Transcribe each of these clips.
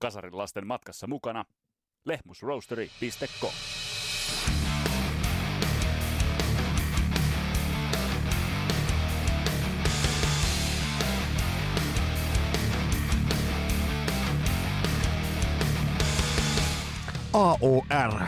Kasarin lasten matkassa mukana lehmusroastery.com. AOR,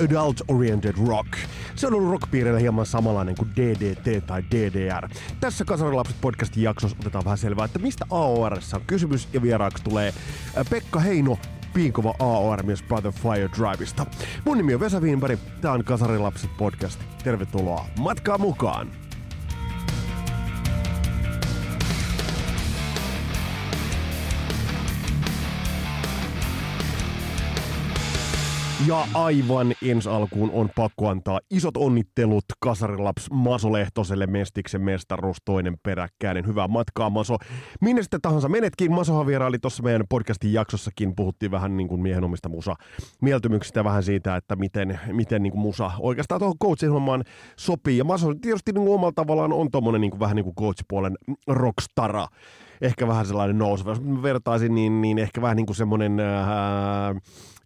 Adult Oriented Rock. Se on ollut rockpiireillä hieman samanlainen kuin DDT tai DDR. Tässä Kasarilapset podcastin jaksossa otetaan vähän selvää, että mistä AOR on kysymys ja vieraaksi tulee äh, Pekka Heino, piinkova AOR myös Brother Fire Driveista. Mun nimi on Vesa Wienberg, tää on Kasarilapset podcast. Tervetuloa matkaa mukaan! Ja aivan ensi alkuun on pakko antaa isot onnittelut Kasarilaps Maso Lehtoselle Mestiksen mestaruus toinen peräkkäinen. Hyvää matkaa Maso. Minne sitten tahansa menetkin. Masohan vieraili tuossa meidän podcastin jaksossakin. Puhuttiin vähän niin kuin miehen omista musa mieltymyksistä vähän siitä, että miten, miten niin kuin musa oikeastaan tuohon coachin sopii. Ja Maso tietysti niin kuin omalla tavallaan on tommonen niin kuin, vähän niin kuin coach-puolen rockstara ehkä vähän sellainen nouseva. Jos vertaisin, niin, niin ehkä vähän niin kuin semmoinen äh,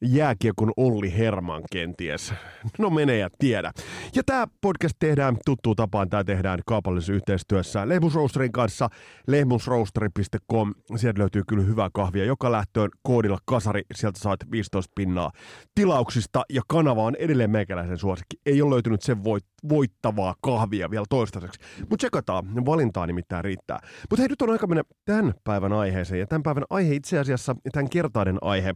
jääkiekon Olli Herman kenties. No menee ja tiedä. Ja tämä podcast tehdään tuttuun tapaan, tämä tehdään kaupallisessa yhteistyössä Lehmusroasterin kanssa, lehmusroasteri.com. Sieltä löytyy kyllä hyvää kahvia joka lähtöön koodilla kasari, sieltä saat 15 pinnaa tilauksista ja kanava on edelleen meikäläisen suosikki. Ei ole löytynyt sen voit, voittavaa kahvia vielä toistaiseksi, mutta tsekataan, valintaa nimittäin riittää. Mutta hei, nyt on aika mennä tämän päivän aiheeseen ja tämän päivän aihe itse asiassa, tämän kertainen aihe,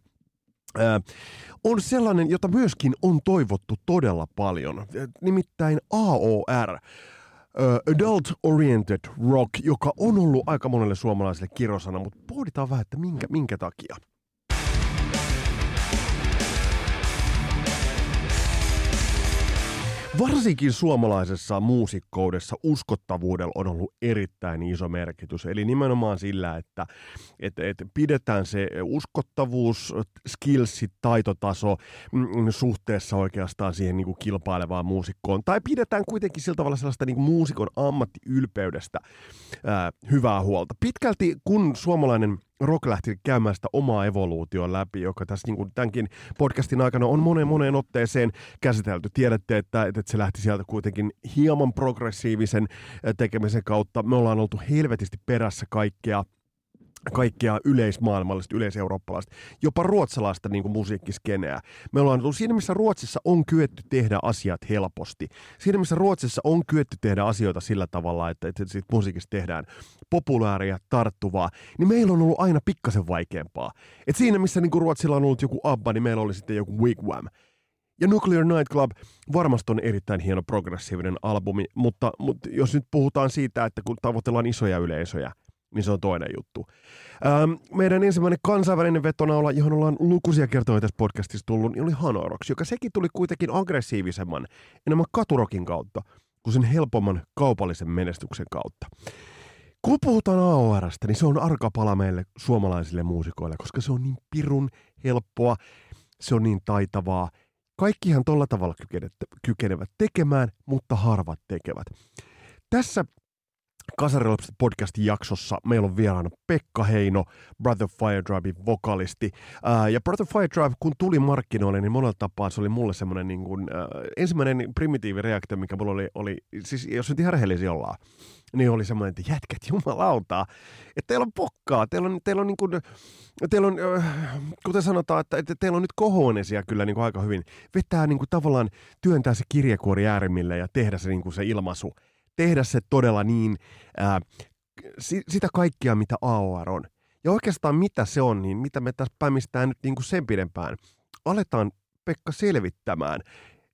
on sellainen, jota myöskin on toivottu todella paljon. Nimittäin AOR, Adult Oriented Rock, joka on ollut aika monelle suomalaiselle kirosana, mutta pohditaan vähän, että minkä, minkä takia. Varsinkin suomalaisessa muusikkoudessa uskottavuudella on ollut erittäin iso merkitys. Eli nimenomaan sillä, että, että, että pidetään se uskottavuus, skillsit, taitotaso mm, suhteessa oikeastaan siihen niin kuin kilpailevaan muusikkoon. Tai pidetään kuitenkin sillä tavalla sellaista niin kuin muusikon ammattiylpeydestä ää, hyvää huolta. Pitkälti kun suomalainen rock lähti käymään sitä omaa evoluution läpi, joka tässä niin kuin tämänkin podcastin aikana on moneen moneen otteeseen käsitelty. Tiedätte, että, että se lähti sieltä kuitenkin hieman progressiivisen tekemisen kautta. Me ollaan oltu helvetisti perässä kaikkea kaikkea yleismaailmallista, yleiseurooppalaista, jopa ruotsalaista niin kuin musiikkiskeneä. Me ollaan tullut siinä, missä Ruotsissa on kyetty tehdä asiat helposti. Siinä, missä Ruotsissa on kyetty tehdä asioita sillä tavalla, että, että siitä musiikista tehdään populaaria, tarttuvaa, niin meillä on ollut aina pikkasen vaikeampaa. Et siinä, missä niin kuin Ruotsilla on ollut joku ABBA, niin meillä oli sitten joku Wigwam. Ja Nuclear Nightclub varmasti on erittäin hieno progressiivinen albumi, mutta, mutta jos nyt puhutaan siitä, että kun tavoitellaan isoja yleisöjä, niin se on toinen juttu. Ähm, meidän ensimmäinen kansainvälinen vetonaula, johon ollaan lukuisia kertoja tässä podcastissa tullut, niin oli Hanorox, joka sekin tuli kuitenkin aggressiivisemman, enemmän katurokin kautta, kuin sen helpomman kaupallisen menestyksen kautta. Kun puhutaan AORstä, niin se on arkapala meille suomalaisille muusikoille, koska se on niin pirun helppoa, se on niin taitavaa. Kaikkihan tolla tavalla kykenevät tekemään, mutta harvat tekevät. Tässä Kasarilapset podcastin jaksossa meillä on vieraana Pekka Heino, Brother Fire Drivein vokalisti. Ää, ja Brother Fire Drive, kun tuli markkinoille, niin monella tapaa se oli mulle semmoinen niin kuin, ää, ensimmäinen primitiivireaktio, mikä mulla oli, oli siis jos nyt ihan rehellisiä ollaan, niin oli semmoinen, että jätkät jumalautaa, että teillä on pokkaa, teillä on, teillä on, niin kuin, teillä on kuten sanotaan, että, että teillä on nyt kohonesia kyllä niin kuin aika hyvin, vetää niin kuin tavallaan työntää se kirjekuori äärimmille ja tehdä se, niin kuin se ilmaisu tehdä se todella niin, ää, sitä kaikkia, mitä AOR on. Ja oikeastaan mitä se on, niin mitä me tässä päämistään nyt niin kuin sen pidempään. Aletaan Pekka selvittämään,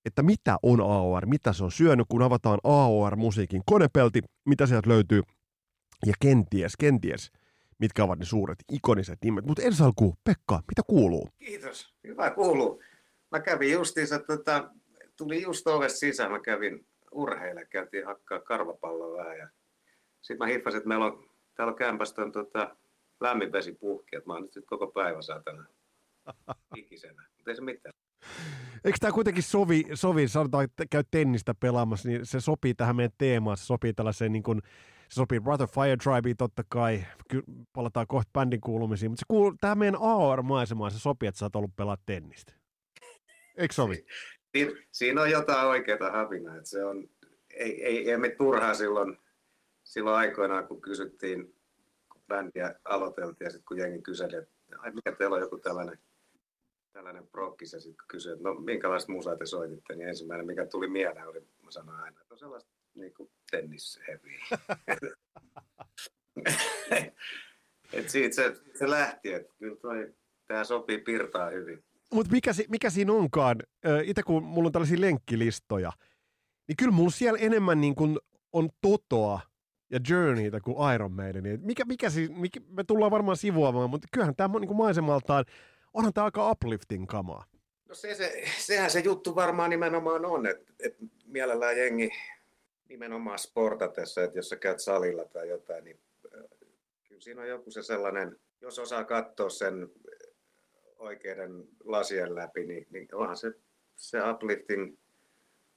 että mitä on AOR, mitä se on syönyt, kun avataan AOR-musiikin konepelti, mitä sieltä löytyy, ja kenties, kenties, mitkä ovat ne suuret ikoniset nimet. Mutta ensi alkuun, Pekka, mitä kuuluu? Kiitos, hyvä kuuluu. Mä kävin justiinsa, tota, tuli just ovesta sisään, mä kävin urheilla, käytiin hakkaa karvapalloa vähän ja sitten mä hiffasin, että meillä on, täällä on kämpästä on tota, lämmin vesi puhki, että mä oon nyt koko päivä saatana ikisenä, mutta ei se mitään. Eikö tämä kuitenkin sovi, sovi, sanotaan, että käy tennistä pelaamassa, niin se sopii tähän meidän teemaan, se sopii tällaiseen niin kuin, Se sopii Brother Fire Tribeen totta kai, palataan kohta bändin kuulumisiin, mutta se kuuluu tähän meidän AOR-maisemaan, se sopii, että sä oot ollut pelaa tennistä. Eikö sovi? Siin, siinä on jotain oikeaa hapinaa, että se on, ei, ei, ei me turhaa silloin, silloin aikoinaan, kun kysyttiin, kun bändiä aloiteltiin ja sitten kun jengi kyseli, että ai mikä teillä on joku tällainen, tällainen prokkis ja sitten kysyi, että no minkälaista musaa te soititte, niin ensimmäinen mikä tuli mieleen oli, mä sanoin aina, että on sellaista niin kuin tennisheviä. Et siitä se, se lähti, että kyllä toi, tämä sopii pirtaa hyvin. Mutta mikä, mikä siinä onkaan, itse kun mulla on tällaisia lenkkilistoja, niin kyllä mulla siellä enemmän niin kuin on Totoa ja Journeytä kuin Iron Maidenia. Mikä, mikä, si- mikä, me tullaan varmaan sivuamaan, mutta kyllähän tämä niin maisemaltaan, onhan tämä aika uplifting kamaa. No se, se, sehän se juttu varmaan nimenomaan on, että, että mielellään jengi nimenomaan sportatessa, että jos sä käyt salilla tai jotain, niin kyllä siinä on joku se sellainen, jos osaa katsoa sen oikeiden lasien läpi, niin, niin onhan se, se uplifting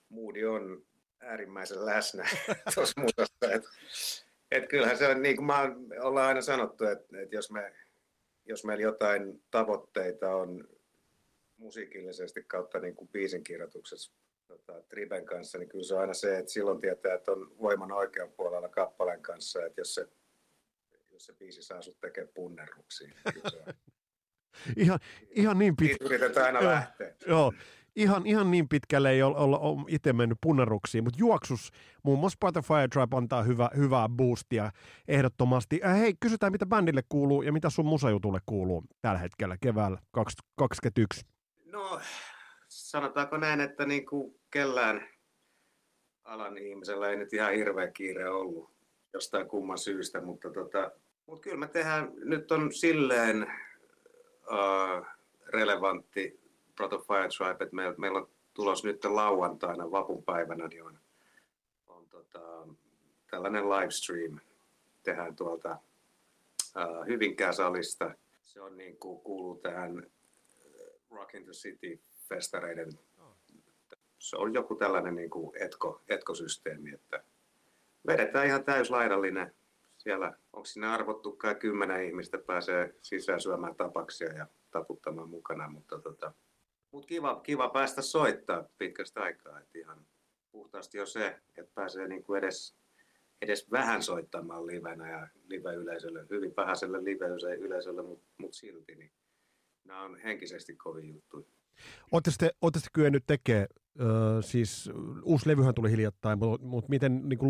moodi on äärimmäisen läsnä tuossa musassa. Et, et kyllähän se on, niin kuin mä ollaan aina sanottu, että, että jos, me, jos meillä jotain tavoitteita on musiikillisesti kautta niin kuin biisin kirjoituksessa tota, Triben kanssa, niin kyllä se on aina se, että silloin tietää, että on voiman oikean puolella kappaleen kanssa, että jos se, jos se biisi saa sut tekemään punnerruksia, niin Ihan, ihan niin pitkä. yritetään aina lähteä. Joo, ihan, ihan niin pitkälle ei olla, olla, itse mennyt punneruksiin, mutta juoksus muun muassa Fire Tribe antaa hyvä, hyvää boostia ehdottomasti. Äh, hei, kysytään mitä bändille kuuluu ja mitä sun musajutulle kuuluu tällä hetkellä keväällä 2021. No, sanotaanko näin, että niin kuin kellään alan ihmisellä ei nyt ihan hirveä kiire ollut jostain kumman syystä, mutta tota, mutta kyllä me tehdään, nyt on silleen relevantti Proto Fire Tribe, että meillä, meillä on tulos nyt lauantaina vapunpäivänä, niin on, on tota, tällainen livestream. Tehdään tuolta uh, Hyvinkää salista. Se on niin kuin, kuuluu tähän Rock in the City festareiden, se on joku tällainen niin kuin etko, etkosysteemi, että vedetään ihan täyslaidallinen siellä, onko sinne arvottukaan kymmenen ihmistä pääsee sisään syömään tapaksia ja taputtamaan mukana, mutta tota, mut kiva, kiva päästä soittaa pitkästä aikaa, että ihan puhtaasti jo se, että pääsee niin kuin edes, edes vähän soittamaan livenä ja live-yleisölle, hyvin vähäiselle live-yleisölle, mutta mut silti, niin nämä on henkisesti kovin juttuja. Oletteko te kyennyt tekemään, äh, siis uusi levyhän tuli hiljattain, mutta, mutta miten niin kuin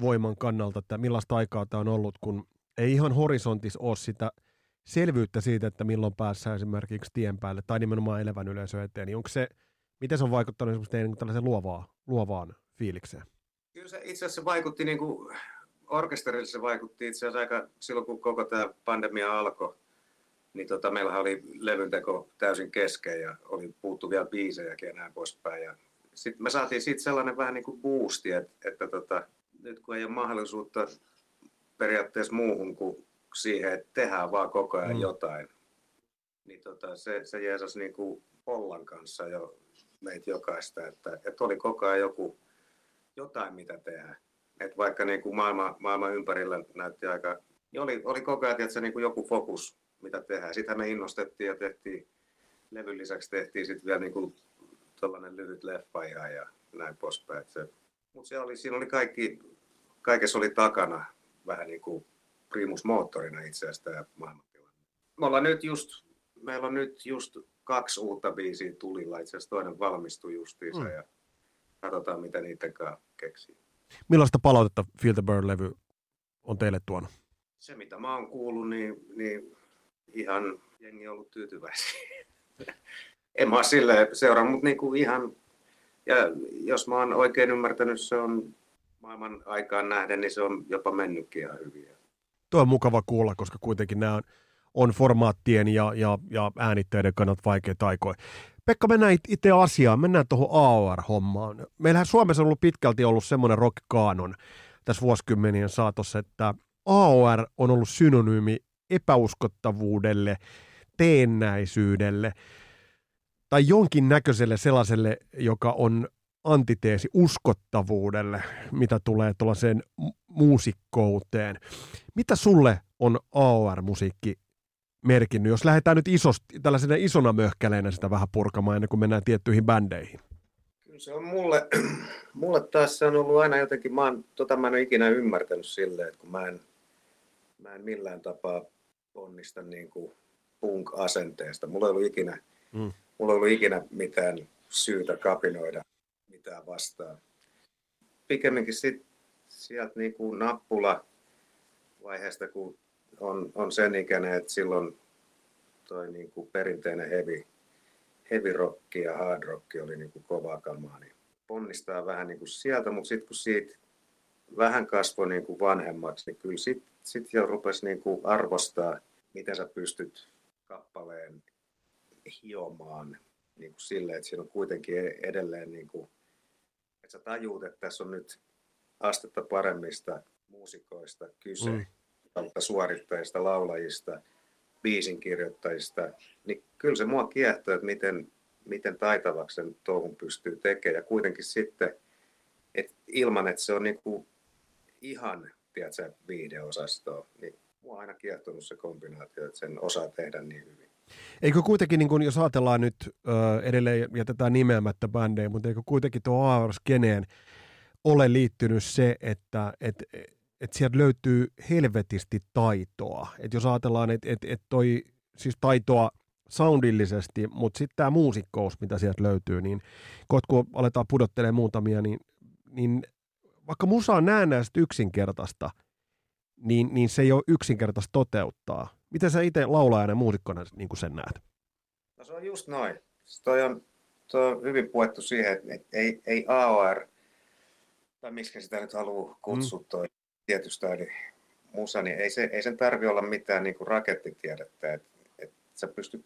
voiman kannalta, että millaista aikaa tämä on ollut, kun ei ihan horisontis ole sitä selvyyttä siitä, että milloin päässään esimerkiksi tien päälle tai nimenomaan elävän yleisö eteen, niin onko se, miten se on vaikuttanut teidän tällaiseen luovaan, luovaan fiilikseen? Kyllä se itse asiassa vaikutti, niin kuin, orkesterille se vaikutti itse asiassa aika silloin, kun koko tämä pandemia alkoi, niin tota, meillähän oli levynteko täysin kesken ja oli puuttuvia biisejäkin ja näin poispäin. Sitten me saatiin siitä sellainen vähän niin kuin boosti, että, että tota, nyt kun ei ole mahdollisuutta periaatteessa muuhun kuin siihen, että tehdään vaan koko ajan mm. jotain, niin tota, se, se jeesasi niin kuin Pollan kanssa jo meitä jokaista, että, että oli koko ajan joku, jotain mitä tehdä. Et vaikka niin kuin maailma, maailma ympärillä näytti aika, niin oli, oli koko ajan että se niin kuin joku fokus, mitä tehdään. Sitten me innostettiin ja tehtiin, levyn lisäksi tehtiin sitten vielä niin kuin lyhyt leffa ja, ja näin poispäin. Mutta se oli, siinä oli kaikki, kaikessa oli takana vähän niin kuin primus moottorina itse asiassa tämä maailmantilanne. Me ollaan nyt just, meillä on nyt just kaksi uutta biisiä tulilla, itse asiassa toinen valmistui justiinsa mm. ja katsotaan mitä niiden kanssa keksii. Millaista palautetta Feel the Bird-levy on teille tuonut? Se mitä mä oon kuullut, niin, niin ihan jengi on ollut tyytyväisiä. en mä ole silleen seurannut, mutta niin kuin ihan ja jos mä oon oikein ymmärtänyt, se on maailman aikaan nähden, niin se on jopa mennytkin ihan hyvin. Tuo on mukava kuulla, koska kuitenkin nämä on, on formaattien ja, ja, ja äänitteiden kannalta vaikeita aikoja. Pekka, mennään itse asiaan, mennään tuohon AOR-hommaan. Meillähän Suomessa on ollut pitkälti ollut semmoinen rock-kaanon tässä vuosikymmenien saatossa, että AOR on ollut synonyymi epäuskottavuudelle, teennäisyydelle – tai jonkin näköiselle sellaiselle, joka on antiteesi uskottavuudelle, mitä tulee tuollaiseen muusikkouteen. Mitä sulle on AOR-musiikki merkinnyt, jos lähdetään nyt isosti, tällaisena isona möhkäleenä sitä vähän purkamaan ennen kuin mennään tiettyihin bändeihin? Kyllä se on mulle, mulle taas se on ollut aina jotenkin, mä, oon, tota mä en ole ikinä ymmärtänyt silleen, että kun mä en, mä en millään tapaa onnista niin kuin punk-asenteesta. Mulla ei ollut ikinä, mm. mulla ei ollut ikinä mitään syytä kapinoida mitään vastaan. Pikemminkin sit, sieltä niin kuin nappula vaiheesta, kun on, on sen ikäinen, että silloin toi niin kuin perinteinen heavy, heavy rock ja hard rock oli niin kuin kovaa kamaa, niin ponnistaa vähän niin kuin sieltä, mutta sitten kun siitä vähän kasvoi niin kuin vanhemmaksi, niin kyllä sitten sit jo rupesi niin kuin arvostaa, miten sä pystyt kappaleen hiomaan niin kuin sille, että siinä on kuitenkin edelleen, niin kuin, että sä tajuut, että tässä on nyt astetta paremmista muusikoista kyse, mm. suorittajista, laulajista, biisinkirjoittajista, niin kyllä se mua kiehtoo, että miten, miten taitavaksi sen touhun pystyy tekemään. Ja kuitenkin sitten, että ilman, että se on niin kuin ihan, tiedätkö, viideosastoa, niin mua on aina kiehtonut se kombinaatio, että sen osaa tehdä niin hyvin. Eikö kuitenkin, niin kun, jos ajatellaan nyt ö, edelleen jätetään nimeämättä bändejä, mutta eikö kuitenkin tuo AR-skeneen ole liittynyt se, että et, et sieltä löytyy helvetisti taitoa. Et jos ajatellaan, että et, et toi, siis taitoa soundillisesti, mutta sitten tämä muusikkous, mitä sieltä löytyy, niin kun aletaan pudottelemaan muutamia, niin, niin vaikka musa on näennäisesti yksinkertaista, niin, niin se ei ole yksinkertaista toteuttaa. Miten sä itse laulajana ja muusikkona niin kuin sen näet? No se on just noin. Toi on, toi on hyvin puettu siihen, että ei, ei AOR, tai miksi sitä nyt haluaa kutsua mm. toi tietystä, eli musa, niin ei, se, ei sen tarvi olla mitään niin kuin rakettitiedettä. Että et sä pystyt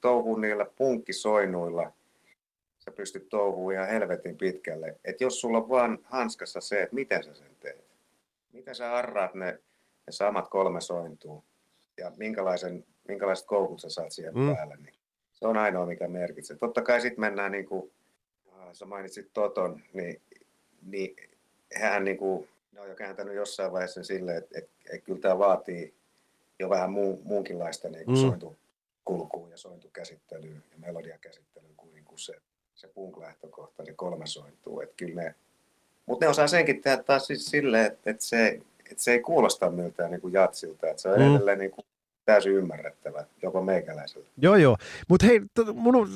touhuun niillä punkkisoinuilla, sä pystyt touhuun ihan helvetin pitkälle. että jos sulla on vaan hanskassa se, että miten sä sen teet, miten sä arraat ne, ne samat kolme sointua, ja minkälaisen, minkälaiset koukut sä saat siihen mm. päälle, niin se on ainoa, mikä merkitsee. Totta kai sitten mennään, niin kuin, sä mainitsit Toton, niin, niin hän niin kuin, ne on jo kääntänyt jossain vaiheessa silleen, että, että, että kyllä tämä vaatii jo vähän muu, muunkinlaista niin kuin mm. sointukulkua ja sointukäsittelyä ja melodiakäsittelyä kuin, niin kuin se, se punk-lähtökohta, se kolme sointuu. Että kyllä ne, mutta ne osaa senkin tehdä taas siis silleen, että, että se että se ei kuulosta miltään niin kuin jatsilta, että se on mm. edelleen niin kuin täysin ymmärrettävä, jopa meikäläisellä. Joo, joo. Mutta hei, t- mun,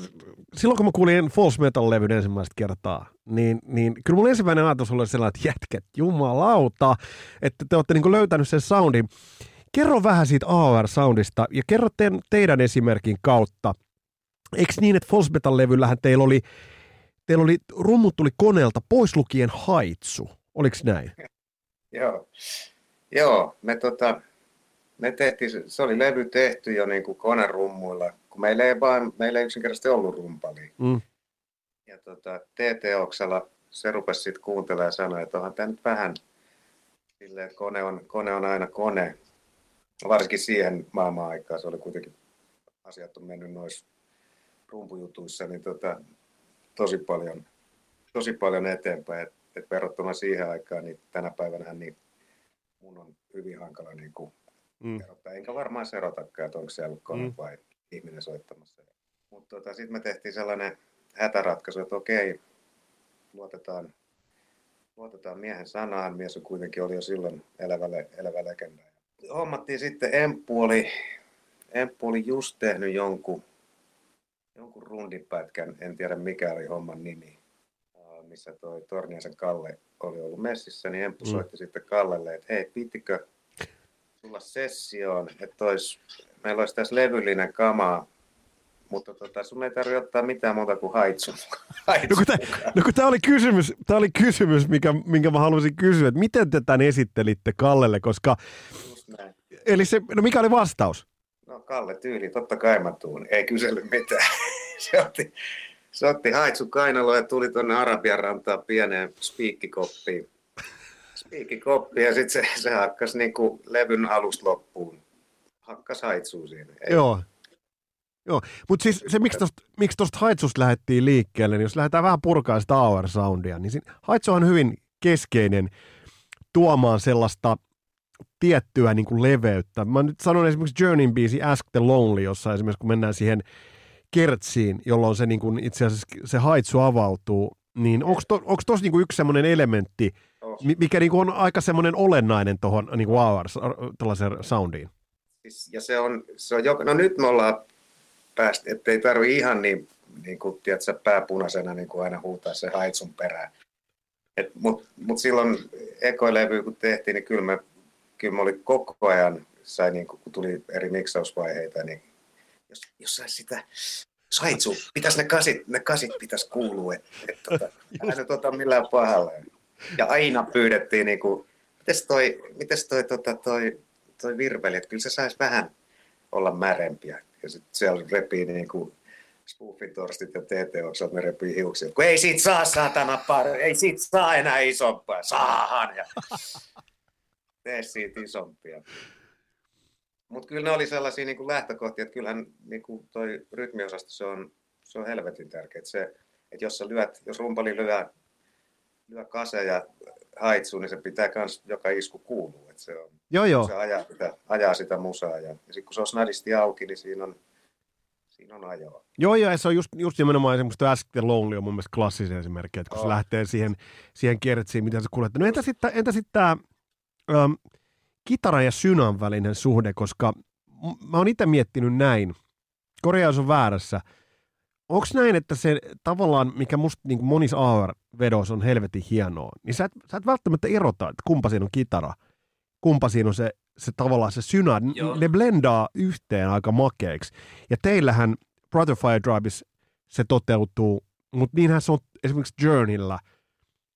silloin kun mä kuulin False Metal-levyn ensimmäistä kertaa, niin, niin kyllä mun ensimmäinen ajatus oli sellainen, että jätket, jumalauta, että te olette niin löytänyt sen soundin. Kerro vähän siitä AOR-soundista ja kerro te, teidän esimerkin kautta. Eikö niin, että False Metal-levyllähän teillä oli, teillä oli, rummut tuli koneelta pois lukien haitsu. Oliko näin? Joo, Joo me, tota, me tehtiin, se oli levy tehty jo niin kuin konerummuilla, kun meillä ei, vaan, meillä ei yksinkertaisesti ollut rumpali. Mm. Ja tota, TT-oksella se rupesi sitten kuuntelemaan ja sanoi, että onhan tämä nyt vähän silleen, että kone on, kone on aina kone. Varsinkin siihen maailman aikaan, se oli kuitenkin, asiat on mennyt noissa rumpujutuissa, niin tota, tosi paljon, tosi paljon eteenpäin. Et että verrattuna siihen aikaan, niin tänä päivänä niin mun on hyvin hankala niin kuin mm. erottaa. Enkä varmaan serotakaan, että onko siellä kone mm. vai ihminen soittamassa. Mutta tota, sitten me tehtiin sellainen hätäratkaisu, että okei, luotetaan, luotetaan miehen sanaan. Mies on kuitenkin oli jo silloin elävä, elävä legenda. Hommattiin sitten, Emppu oli, Emppu oli just tehnyt jonkun, jonkun rundipätkän, en tiedä mikä oli homman nimi missä toi Torniasen Kalle oli ollut messissä, niin Emppu mm. soitti sitten Kallelle, että hei, pittikö tulla sessioon, että olis, meillä olisi tässä levyllinen kamaa, mutta tota, sun ei tarvitse ottaa mitään muuta kuin haitsu. haitsu no, kun tämä, no oli kysymys, tämä oli kysymys mikä, minkä mä halusin kysyä, että miten te tämän esittelitte Kallelle, koska... Eli se, no mikä oli vastaus? No Kalle tyyli, totta kai mä tuun, ei kysely mitään. se otti, se otti haitsu kainalo ja tuli tuonne Arabian rantaan pieneen spiikkikoppiin. Spiikkikoppi ja sitten se, se hakkas niinku levyn alusta loppuun. Hakkas haitsuu siinä. Ei. Joo. Joo, mutta siis se, miksi tuosta miksi tosta Haitsusta lähdettiin liikkeelle, niin jos lähdetään vähän purkaa sitä hour soundia, niin Haitsu on hyvin keskeinen tuomaan sellaista tiettyä niin kuin leveyttä. Mä nyt sanon esimerkiksi Journeyn biisi Ask the Lonely, jossa esimerkiksi kun mennään siihen kertsiin, jolloin se niin kuin itse asiassa se haitsu avautuu, niin onko to, tuossa niin yksi semmoinen elementti, mikä niin kuin on aika semmoinen olennainen tuohon niin kuin tällaiseen soundiin? Siis, ja se on, se on joka, no nyt me ollaan päästä, ettei tarvi ihan niin, niin kuin, tiedätkö, pääpunaisena niin kuin aina huutaa se haitsun perään. Mutta mut silloin ekoilevy kun tehtiin, niin kyllä me, kyllä me oli koko ajan, sai niin kun tuli eri miksausvaiheita, niin jos, jos saisi sitä saitsu, pitäisi ne kasit, ne kasit pitäisi kuulua, että et, tota, älä nyt ota millään pahalla. Ja aina pyydettiin, niin kuin, mites toi, mites toi, tota, toi, toi virveli, että kyllä se saisi vähän olla märempiä. Ja sitten siellä repii niin kuin spoofin torstit ja TT-oksat, ne repii hiuksia. Kun ei siitä saa saatana par, ei siitä saa enää isompaa, saahan. Ja tee siitä isompia. Mutta kyllä ne oli sellaisia niin kuin lähtökohtia, että kyllähän niin kuin toi rytmiosasto, se on, se on helvetin tärkeä. Että se, että jos, sä lyöt, jos rumpali lyö, lyö kase ja haitsu, niin se pitää myös joka isku kuuluu. Että se, on, joo, joo. se ajaa, sitä, ajaa sitä musaa. Ja, ja sitten kun se on snadisti auki, niin siinä on, siinä on ajoa. Joo, ja se on just, just nimenomaan esimerkiksi Ask the Lonely on mun mielestä klassinen esimerkki, että kun oh. se lähtee siihen, siihen kertsiin, mitä se kuulet. No entä sitten entä sit tämä ähm, kitara ja synan välinen suhde, koska mä oon itse miettinyt näin, korjaus on väärässä, onko näin, että se tavallaan, mikä musta niin monis AR-vedos on helvetin hienoa, niin sä et, sä et välttämättä erota, että kumpa siinä on kitara, kumpa siinä on se, se tavallaan se syna, Joo. ne blendaa yhteen aika makeiksi. Ja teillähän Brotherfire Driveissa se toteutuu, mutta niinhän se on esimerkiksi Journeyllä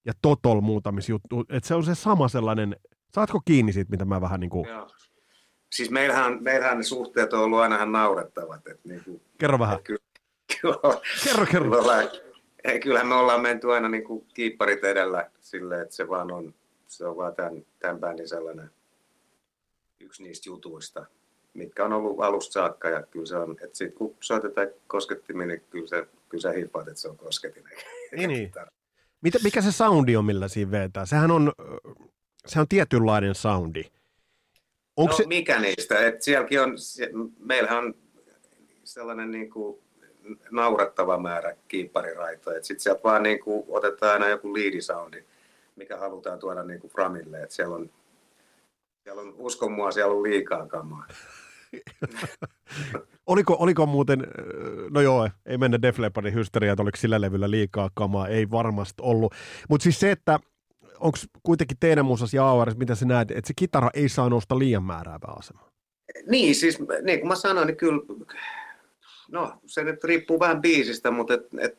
ja Totol muutamissa juttu, että se on se sama sellainen Saatko kiinni siitä, mitä mä vähän niin kuin... Joo. Siis meillähän, meillähän ne suhteet on ollut aina ihan naurettavat. Että niin kuin, kerro vähän. Että kyllä, kyllä, kerro, kerro. Kyllä, ollaan, kyllähän me ollaan menty aina niin kuin kiipparit edellä silleen, että se vaan on, se on vaan tämän, tämän bändin sellainen yksi niistä jutuista, mitkä on ollut alusta saakka. Ja kyllä se on, että sit kun soitetaan koskettimin, niin kyllä, se, kyllä sä hippaat, että se on kosketin. Niin, niin. mikä se soundi on, millä siinä vetää? Sehän on se on tietynlainen soundi. Onko no, se... mikä niistä? Et sielläkin on, meillähän on sellainen niin kuin naurettava määrä kiippariraitoja. Sitten sieltä vaan niin kuin otetaan aina joku liidisoundi, mikä halutaan tuoda niin kuin framille. Et siellä on, siellä on, uskon mua, siellä on liikaa kamaa. oliko, oliko muuten, no joo, ei mennä Def Leppardin hysteriaa, että oliko sillä levyllä liikaa kamaa, ei varmasti ollut. Mutta siis se, että onko kuitenkin teidän musassa ja Aueris, mitä sä näet, että se kitara ei saa nousta liian määräävää asemaa? Niin, siis niin kuin mä sanoin, niin kyllä, no se nyt riippuu vähän biisistä, mutta et, et,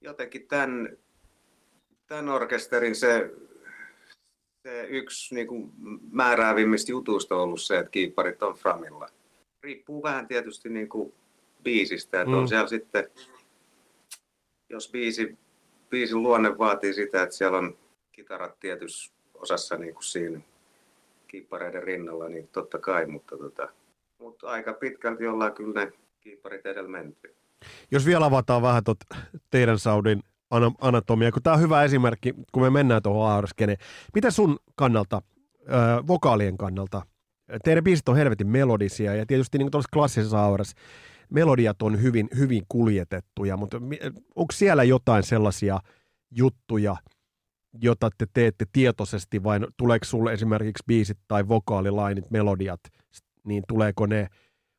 jotenkin tämän, tämän orkesterin se, se yksi niin kuin määräävimmistä jutuista on ollut se, että kiipparit on framilla. Riippuu vähän tietysti niin kuin biisistä, että mm. on siellä sitten, jos biisi, biisin luonne vaatii sitä, että siellä on kitarat tietyssä osassa niin kuin siinä kiippareiden rinnalla, niin totta kai, mutta, tota, mutta aika pitkälti ollaan kyllä ne kiipparit edellä menty. Jos vielä avataan vähän tot teidän Saudin anatomia, kun tämä on hyvä esimerkki, kun me mennään tuohon Aarskene. Miten sun kannalta, äh, vokaalien kannalta, teidän biisit on helvetin melodisia ja tietysti niin kuin klassisessa Aurassa melodiat on hyvin, hyvin kuljetettuja, mutta onko siellä jotain sellaisia juttuja, jota te teette tietoisesti, vai tuleeko sulle esimerkiksi biisit tai vokaalilainit, melodiat, niin tuleeko ne,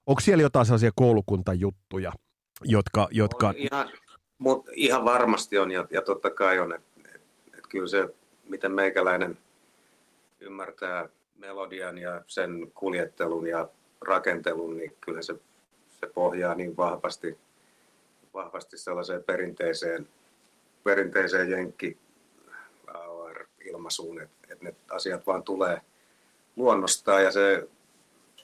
onko siellä jotain sellaisia koulukuntajuttuja, jotka... jotka... On ihan, mut ihan varmasti on, ja, ja totta kai on, että et, et kyllä se, miten meikäläinen ymmärtää melodian ja sen kuljettelun ja rakentelun, niin kyllä se, se pohjaa niin vahvasti, vahvasti sellaiseen perinteiseen, perinteiseen jenkki ilmaisuun, että, että ne asiat vaan tulee luonnostaan ja se,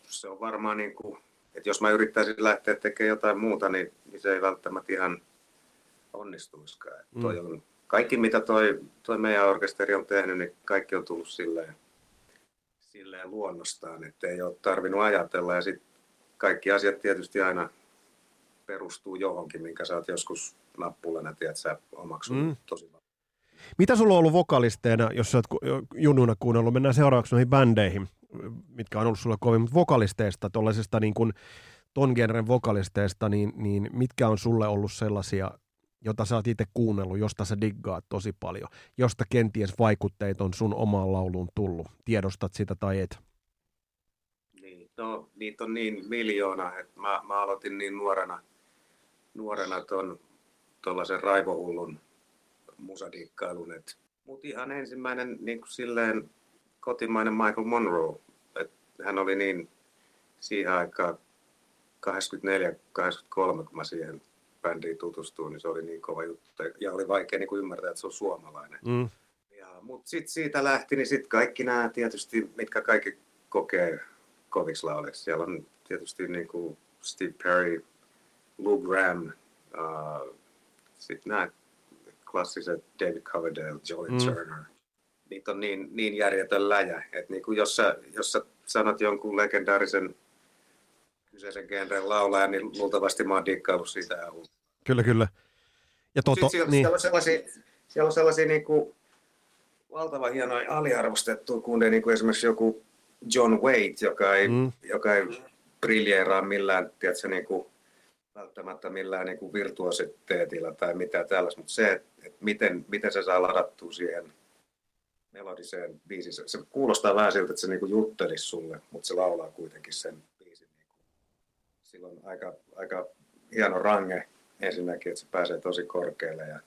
se on varmaan niin kuin, että jos mä yrittäisin lähteä tekemään jotain muuta, niin, niin se ei välttämättä ihan onnistuisikaan. Mm. Toi on, kaikki mitä toi, toi meidän orkesteri on tehnyt, niin kaikki on tullut silleen, silleen luonnostaan, että ei ole tarvinnut ajatella ja sitten kaikki asiat tietysti aina perustuu johonkin, minkä sä oot joskus nappulana, tiedät sä, omaksunut mm. tosi Mitä sulla on ollut vokalisteina, jos sä oot jununa kuunnellut? Mennään seuraavaksi noihin bändeihin, mitkä on ollut sulla kovin, mutta vokalisteista, tuollaisesta niin kuin ton genren vokalisteista, niin, niin mitkä on sulle ollut sellaisia, jota sä oot itse kuunnellut, josta sä diggaat tosi paljon, josta kenties vaikutteet on sun omaan lauluun tullut? Tiedostat sitä tai et? Niin, no niitä on niin miljoona, että mä, mä aloitin niin nuorena, nuorena ton tuollaisen raivohullun musadikkailun. Mutta ihan ensimmäinen niin kuin silleen kotimainen Michael Monroe. Et hän oli niin siihen aikaan 84-83, kun mä siihen bändiin tutustuin, niin se oli niin kova juttu. Ja oli vaikea niin kuin ymmärtää, että se on suomalainen. Mm. Mutta sitten siitä lähti, niin sitten kaikki nämä tietysti, mitkä kaikki kokee koviksi lauleiksi. Siellä on tietysti niin kuin Steve Perry, Lou Graham, uh, sitten nämä klassiset David Coverdale, Joey mm. Turner. Niitä on niin, niin järjetön läjä, että niin kuin jos, sä, jos sä sanot jonkun legendaarisen kyseisen genren laulaja, niin luultavasti mä oon dikkaillut sitä. Kyllä, kyllä. Ja toto, siellä, niin. siellä on sellaisia, siellä on sellaisia niin kuin, valtavan hienoja aliarvostettuja kundeja, niin kuin esimerkiksi joku John Waite, joka ei, mm. joka ei briljeeraa millään, tiedätkö, niin kuin, välttämättä millään niin kuin virtuositeetilla tai mitään tällaista, mutta se, että, miten, miten se saa ladattua siihen melodiseen biisiin, se kuulostaa vähän siltä, että se niin juttelisi sulle, mutta se laulaa kuitenkin sen biisin. Niin kuin. Silloin aika, aika hieno range ensinnäkin, että se pääsee tosi korkealle, ja,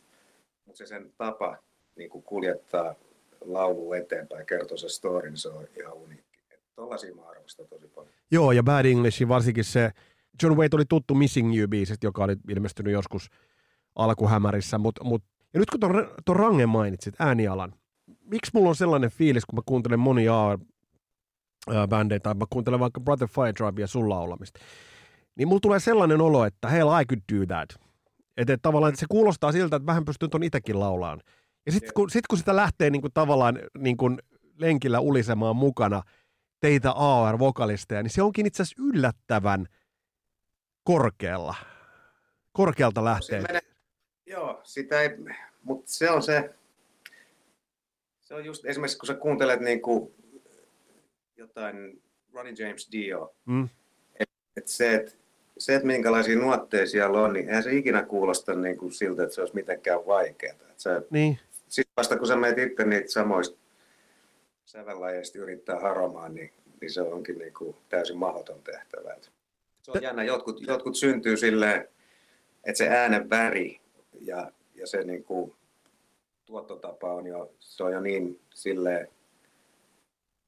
mutta se sen tapa niin kuin kuljettaa laulu eteenpäin, kertoo se story, niin se on ihan uniikki. Tuollaisia mä arvostan tosi paljon. Joo, ja Bad English, varsinkin se, John Wayne oli tuttu Missing You-biisistä, joka oli ilmestynyt joskus alkuhämärissä, mutta mut, ja nyt kun ton, ton Rangen mainitsit, äänialan, miksi mulla on sellainen fiilis, kun mä kuuntelen monia bändejä, tai mä kuuntelen vaikka Brother Fire Drive ja sun laulamista, niin mulla tulee sellainen olo, että hell, I could do that. Että et tavallaan että se kuulostaa siltä, että vähän pystyn ton itekin laulaan. Ja sitten kun, sit, kun sitä lähtee niin kuin, tavallaan niin kuin, lenkillä ulisemaan mukana teitä AR-vokalisteja, niin se onkin itse asiassa yllättävän – korkealla. Korkealta lähtee. Menee, joo, sitä ei, mutta se on se, se on just esimerkiksi kun sä kuuntelet niin kuin jotain Ronnie James Dio, mm. että et se, että se, että minkälaisia nuotteja siellä on, niin eihän se ikinä kuulosta niin kuin siltä, että se olisi mitenkään vaikeaa. Sä, niin. Sitten vasta kun sä menet itse niitä samoista sävellajeista yrittää haromaan, niin, niin se onkin niin kuin täysin mahdoton tehtävä. Se on jännä, jotkut, jotkut syntyy silleen, että se äänen väri ja, ja se niin kuin, tuottotapa on jo, se on jo niin silleen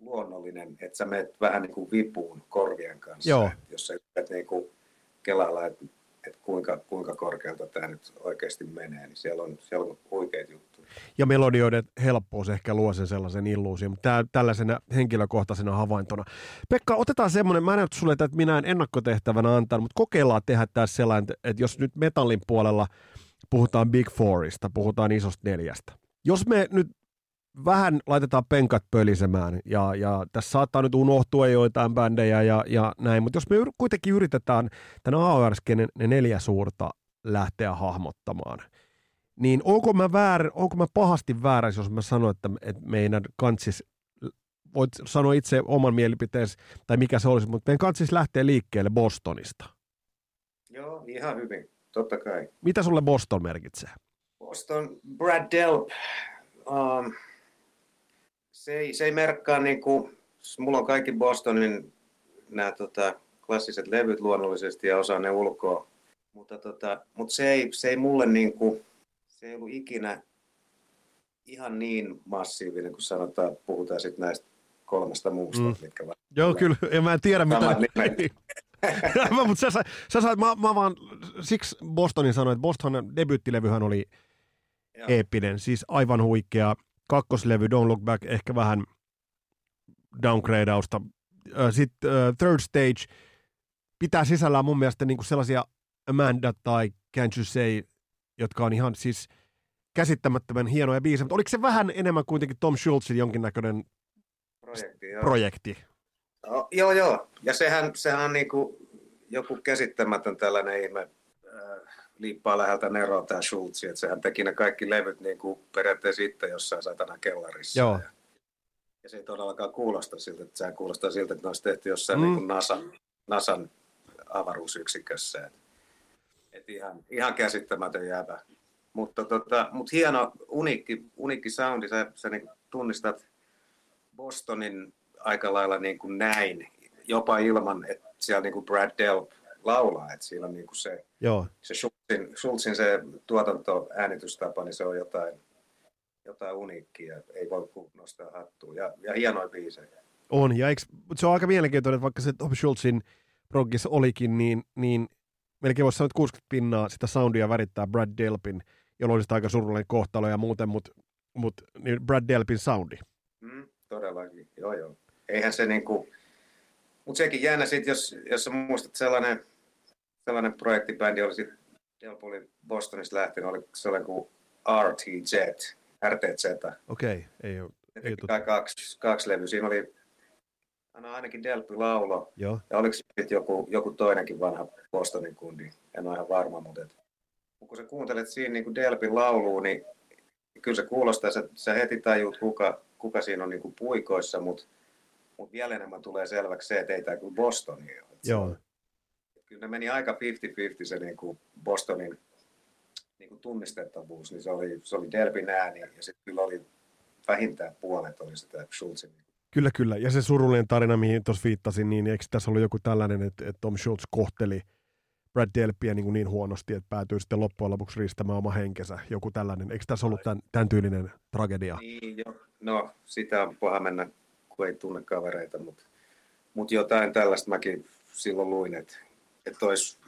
luonnollinen, että sä menet vähän niin kuin vipuun korvien kanssa. Joo. Jos sä et niin kuin kelailla, että, että kuinka, kuinka korkealta tämä nyt oikeasti menee, niin siellä on, siellä on huikeita juttuja ja melodioiden helppous ehkä luo sen sellaisen illuusion, mutta tällaisena henkilökohtaisena havaintona. Pekka, otetaan semmoinen, mä en sulle, että minä en ennakkotehtävänä antaa, mutta kokeillaan tehdä tässä sellainen, että jos nyt metallin puolella puhutaan Big Fourista, puhutaan isosta neljästä. Jos me nyt vähän laitetaan penkat pölisemään, ja, ja tässä saattaa nyt unohtua joitain bändejä ja, ja näin, mutta jos me kuitenkin yritetään tämän AOR ne neljä suurta lähteä hahmottamaan – niin onko mä, väär, onko mä pahasti väärässä, jos mä sanon, että, että meidän kansis, voit sanoa itse oman mielipiteesi, tai mikä se olisi, mutta meidän kansis lähtee liikkeelle Bostonista. Joo, ihan hyvin, totta kai. Mitä sulle Boston merkitsee? Boston, Brad Delp, um, se, ei, se ei merkkaa niin kuin, mulla on kaikki Bostonin nämä tota, klassiset levyt luonnollisesti ja osaan ne ulkoa, mutta, tota, mutta se, ei, se ei mulle niin kuin, se ei ollut ikinä ihan niin massiivinen, kun sanotaan, puhutaan sitten näistä kolmesta muusta, mm. mitkä vaan... Joo, kyllä, ja mä en tiedä mitä... mutta sä, sä sait, mä, mä vaan, siksi Bostonin sanoin, että Bostonin debyyttilevyhän oli Joo. eeppinen, siis aivan huikea. Kakkoslevy, Don't Look Back, ehkä vähän downgradeausta. Sitten Third Stage pitää sisällään mun mielestä niinku sellaisia Amanda tai Can't You Say jotka on ihan siis käsittämättömän hienoja biisejä, mutta oliko se vähän enemmän kuitenkin Tom Schultzin jonkinnäköinen projekti? Joo. projekti? No, joo, joo. Ja sehän, sehän on niin kuin joku käsittämätön tällainen ihme äh, liippaa läheltä Nero tämä Schultz, että sehän teki ne kaikki levyt niin kuin periaatteessa itse jossain satana kellarissa. Joo. Ja, ja se ei todellakaan kuulosta siltä, että sehän kuulostaa siltä, että ne olisi tehty jossain Mm. mm. niin kuin NASAn, NASAn avaruusyksikössä. Et, et ihan, ihan käsittämätön jäävä. Mutta tota, mut hieno, uniikki, uniikki soundi, sä, sä niin tunnistat Bostonin aika lailla niin kuin näin, jopa ilman, että siellä niin kuin Brad Delp laulaa, että siellä on niin kuin se, Joo. se Schultzin, Schultzin se tuotantoäänitystapa, niin se on jotain, jotain uniikkia, ei voi kuin nostaa hattua. Ja, ja hienoja biisejä. On, ja eikö, mutta se on aika mielenkiintoinen, että vaikka se Tom Schultzin progissa olikin, niin, niin melkein voisi sanoa, että 60 pinnaa sitä soundia värittää Brad Delpin, jolla olisi aika surullinen kohtalo ja muuten, mutta mut, niin Brad Delpin soundi. Mm, todellakin, joo joo. Eihän se niinku, mutta sekin jännä sit, jos, jos sä muistat sellainen, sellainen projektibändi oli sitten, Delp oli Bostonista lähtenyt, oli sellainen kuin RTZ, RTZ. Okei, okay, ei ole. Ne Ei teki kaksi, kaksi levyä. Siinä oli aina ainakin Delpy laulo, Joo, ja oliko sitten joku, joku toinenkin vanha Bostonin kundi, en ole ihan varma, mutta et, kun sä kuuntelet siinä niin Delpin laulua, niin kyllä se kuulostaa, sä, sä heti tajuut, kuka, kuka siinä on niin kuin puikoissa, mutta mut vielä enemmän tulee selväksi se, että ei tämä kyllä Bostoni ole. Joo. Kyllä ne meni aika 50-50 se niin kuin Bostonin niin kuin tunnistettavuus, niin se oli, se oli Delpin ääni, ja sitten kyllä oli vähintään puolet oli sitä Schultzin Kyllä, kyllä. Ja se surullinen tarina, mihin tuossa viittasin, niin eikö tässä ollut joku tällainen, että, että Tom Schultz kohteli Brad Delpia niin, kuin niin huonosti, että päätyy sitten loppujen lopuksi riistämään oma henkensä. Joku tällainen. Eikö tässä ollut tämän, tämän tyylinen tragedia? Niin, jo. No, sitä on paha mennä, kun ei tunne kavereita, mutta mut jotain tällaista mäkin silloin luin, että, että olisi